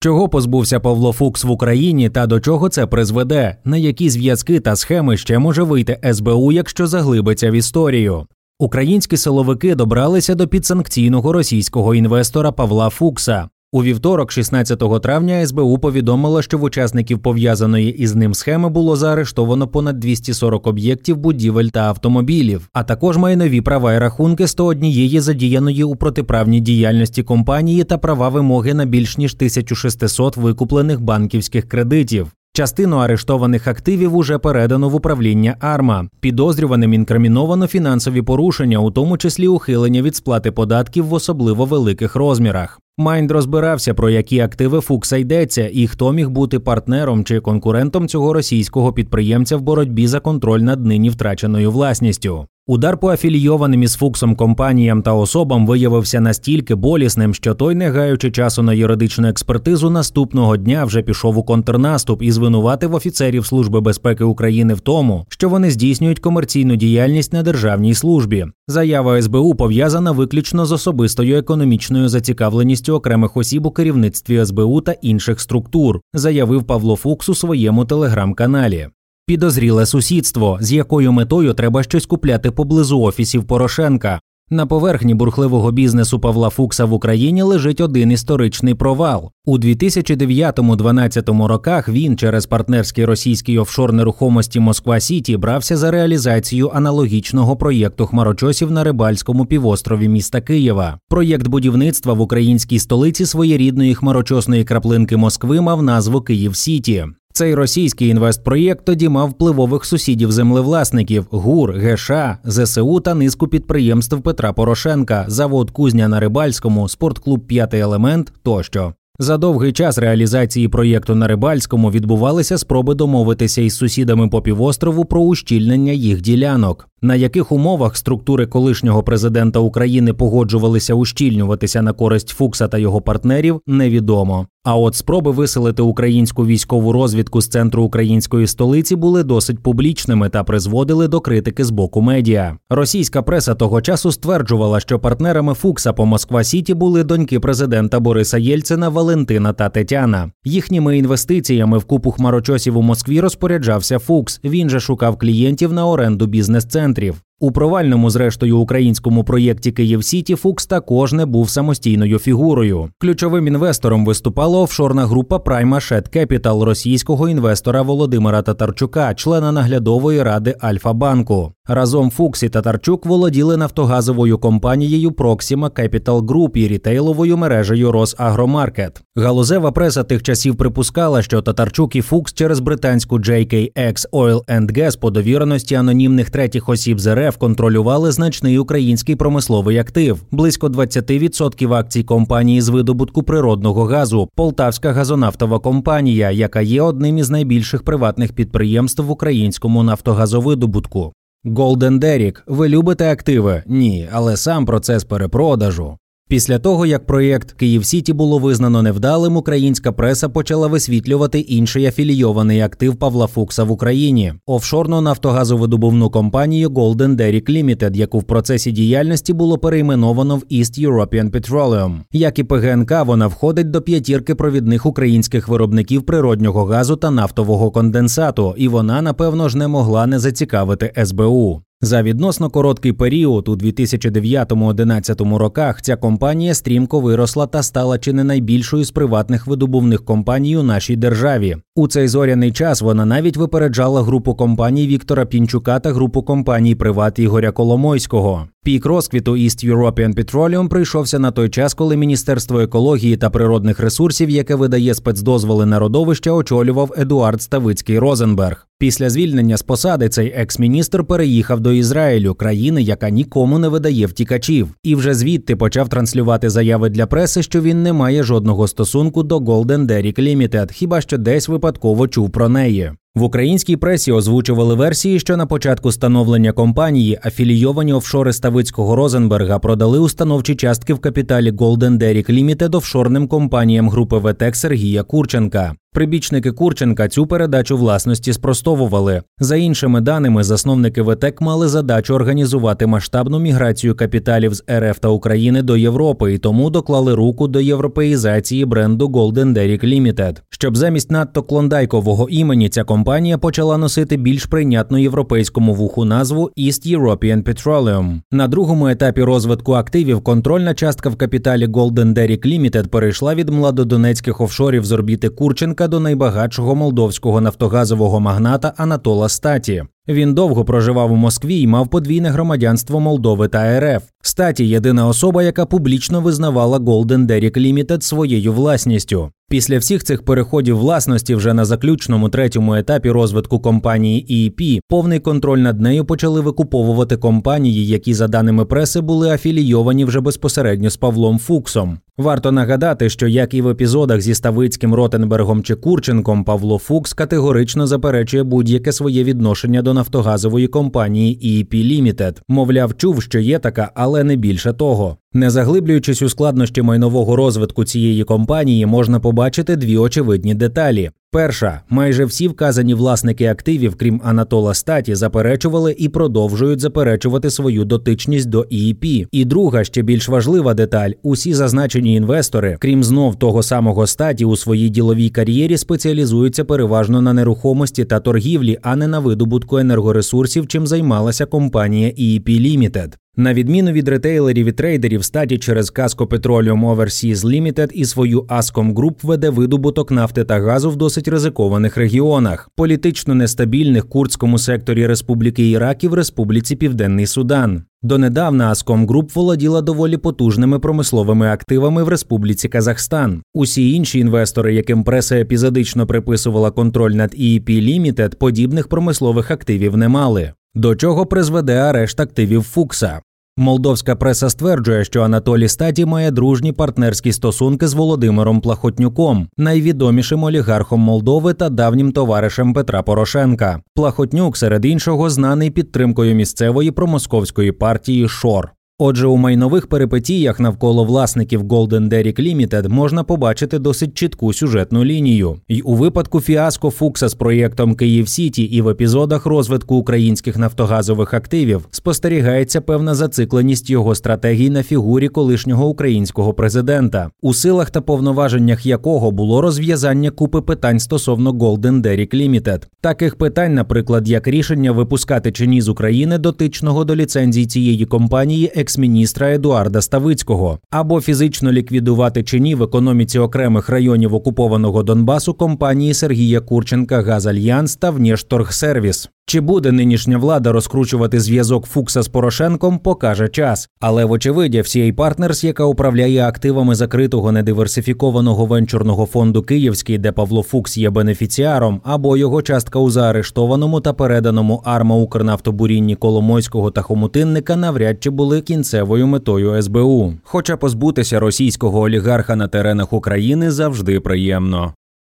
Чого позбувся Павло Фукс в Україні та до чого це призведе? На які зв'язки та схеми ще може вийти СБУ, якщо заглибиться в історію? Українські силовики добралися до підсанкційного російського інвестора Павла Фукса. У вівторок, 16 травня, СБУ повідомило, що в учасників пов'язаної із ним схеми було заарештовано понад 240 об'єктів, будівель та автомобілів, а також майнові права і рахунки 101 задіяної у протиправній діяльності компанії та права вимоги на більш ніж 1600 викуплених банківських кредитів. Частину арештованих активів уже передано в управління АРМА. Підозрюваним інкриміновано фінансові порушення, у тому числі ухилення від сплати податків в особливо великих розмірах. Майнд розбирався, про які активи Фукса йдеться, і хто міг бути партнером чи конкурентом цього російського підприємця в боротьбі за контроль над нині втраченою власністю. Удар по афілійованим із Фуксом компаніям та особам виявився настільки болісним, що той, не гаючи часу на юридичну експертизу, наступного дня вже пішов у контрнаступ і звинуватив офіцерів Служби безпеки України в тому, що вони здійснюють комерційну діяльність на державній службі. Заява СБУ пов'язана виключно з особистою економічною зацікавленістю окремих осіб у керівництві СБУ та інших структур, заявив Павло Фукс у своєму телеграм-каналі. Підозріле сусідство, з якою метою треба щось купляти поблизу офісів Порошенка. На поверхні бурхливого бізнесу Павла Фукса в Україні лежить один історичний провал. У 2009-2012 роках він через партнерський російський офшор нерухомості Москва Сіті брався за реалізацію аналогічного проєкту хмарочосів на Рибальському півострові міста Києва. Проєкт будівництва в українській столиці своєрідної хмарочосної краплинки Москви мав назву Київ Сіті. Цей російський інвестпроєкт тоді мав впливових сусідів землевласників ГУР, ГШ, ЗСУ та низку підприємств Петра Порошенка, завод Кузня на Рибальському, спортклуб П'ятий елемент тощо. За довгий час реалізації проєкту на Рибальському відбувалися спроби домовитися із сусідами по півострову про ущільнення їх ділянок. На яких умовах структури колишнього президента України погоджувалися ущільнюватися на користь Фукса та його партнерів, невідомо. А от спроби виселити українську військову розвідку з центру української столиці були досить публічними та призводили до критики з боку медіа. Російська преса того часу стверджувала, що партнерами Фукса по Москва Сіті були доньки президента Бориса Єльцина, Валентина та Тетяна. Їхніми інвестиціями в купу хмарочосів у Москві розпоряджався Фукс. Він же шукав клієнтів на оренду бізнес-центрів центрів. У провальному, зрештою, українському проєкті Київ Сіті Фукс також не був самостійною фігурою. Ключовим інвестором виступала офшорна група Prime Asset Capital російського інвестора Володимира Татарчука, члена наглядової ради Альфа Банку. Разом Фукс і Татарчук володіли нафтогазовою компанією Proxima Capital Group і рітейловою мережею Росагромаркет. Галузева преса тих часів припускала, що Татарчук і Фукс через британську JKX Oil and Gas по довіреності анонімних третіх осіб з РФ контролювали значний український промисловий актив, близько 20% акцій компанії з видобутку природного газу, Полтавська газонафтова компанія, яка є одним із найбільших приватних підприємств в українському нафтогазовидобутку. Golden Derrick, ви любите активи? Ні, але сам процес перепродажу. Після того, як проєкт Київ Сіті було визнано невдалим, українська преса почала висвітлювати інший афілійований актив Павла Фукса в Україні офшорну нафтогазовидобувну компанію Golden Derrick Limited, яку в процесі діяльності було перейменовано в East European Petroleum. Як і ПГНК, вона входить до п'ятірки провідних українських виробників природнього газу та нафтового конденсату, і вона, напевно ж, не могла не зацікавити СБУ. За відносно короткий період у 2009-2011 роках ця компанія стрімко виросла та стала чи не найбільшою з приватних видобувних компаній у нашій державі. У цей зоряний час вона навіть випереджала групу компаній Віктора Пінчука та групу компаній Приват Ігоря Коломойського. Пік розквіту East European Petroleum прийшовся на той час, коли Міністерство екології та природних ресурсів, яке видає спецдозволи на родовища, очолював Едуард Ставицький Розенберг. Після звільнення з посади цей екс-міністр переїхав до Ізраїлю, країни, яка нікому не видає втікачів, і вже звідти почав транслювати заяви для преси, що він не має жодного стосунку до Golden Derrick Limited, хіба що десь випадково чув про неї. В українській пресі озвучували версії, що на початку становлення компанії афілійовані офшори Ставицького Розенберга продали установчі частки в капіталі Golden Derrick Limited офшорним компаніям групи ВТЕК Сергія Курченка. Прибічники Курченка цю передачу власності спростовували. За іншими даними, засновники ВТЕК мали задачу організувати масштабну міграцію капіталів з РФ та України до Європи і тому доклали руку до європеїзації бренду Golden Derrick Limited. Щоб замість надто клондайкового імені ця компанія почала носити більш прийнятну європейському вуху назву East European Petroleum. На другому етапі розвитку активів контрольна частка в капіталі Golden Derrick Limited перейшла від младодонецьких офшорів з орбіти Курченка до найбагатшого молдовського нафтогазового магната Анатола Статі. Він довго проживав у Москві і мав подвійне громадянство Молдови та РФ. Статі єдина особа, яка публічно визнавала Golden Derrick Limited своєю власністю. Після всіх цих переходів власності вже на заключному третьому етапі розвитку компанії EEP повний контроль над нею почали викуповувати компанії, які, за даними преси, були афілійовані вже безпосередньо з Павлом Фуксом. Варто нагадати, що як і в епізодах зі Ставицьким Ротенбергом чи Курченком, Павло Фукс категорично заперечує будь-яке своє відношення до нафтогазової компанії EEP Limited. Мовляв, чув, що є така, але не більше того. Не заглиблюючись у складнощі майнового розвитку цієї компанії, можна побачити дві очевидні деталі. Перша, майже всі вказані власники активів, крім Анатола Статі, заперечували і продовжують заперечувати свою дотичність до ІІП. І друга, ще більш важлива деталь: усі зазначені інвестори, крім знов того самого статі, у своїй діловій кар'єрі спеціалізуються переважно на нерухомості та торгівлі, а не на видобутку енергоресурсів, чим займалася компанія EEP Limited. На відміну від ретейлерів і трейдерів, статі через Casco Petroleum Overseas Limited і свою Ascom Group веде видобуток нафти та газу в досить ризикованих регіонах, політично нестабільних курдському секторі Республіки Ірак і в Республіці Південний Судан. Донедавна Ascom Group володіла доволі потужними промисловими активами в Республіці Казахстан. Усі інші інвестори, яким преса епізодично приписувала контроль над EEP Limited, подібних промислових активів не мали. До чого призведе арешт активів Фукса? Молдовська преса стверджує, що Анатолій Статі має дружні партнерські стосунки з Володимиром Плахотнюком, найвідомішим олігархом Молдови та давнім товаришем Петра Порошенка. Плахотнюк, серед іншого, знаний підтримкою місцевої промосковської партії Шор. Отже, у майнових перипетіях навколо власників Golden Derrick Limited можна побачити досить чітку сюжетну лінію. І у випадку фіаско Фукса з проєктом Київ Сіті і в епізодах розвитку українських нафтогазових активів спостерігається певна зацикленість його стратегій на фігурі колишнього українського президента, у силах та повноваженнях якого було розв'язання купи питань стосовно Golden Derrick Limited. Таких питань, наприклад, як рішення випускати чи ні з України дотичного до ліцензій цієї компанії екс-міністра Едуарда Ставицького, або фізично ліквідувати чи ні в економіці окремих районів окупованого Донбасу компанії Сергія Курченка Газальянс та Внешторгсервіс. Чи буде нинішня влада розкручувати зв'язок Фукса з Порошенком, покаже час. Але вочевидя, всієї Partners, яка управляє активами закритого недиверсифікованого венчурного фонду Київський, де Павло Фукс є бенефіціаром, або його частка у заарештованому та переданому арма Укрнафтобурінні Коломойського та Хомутинника навряд чи були кінцевою метою СБУ. Хоча позбутися російського олігарха на теренах України завжди приємно.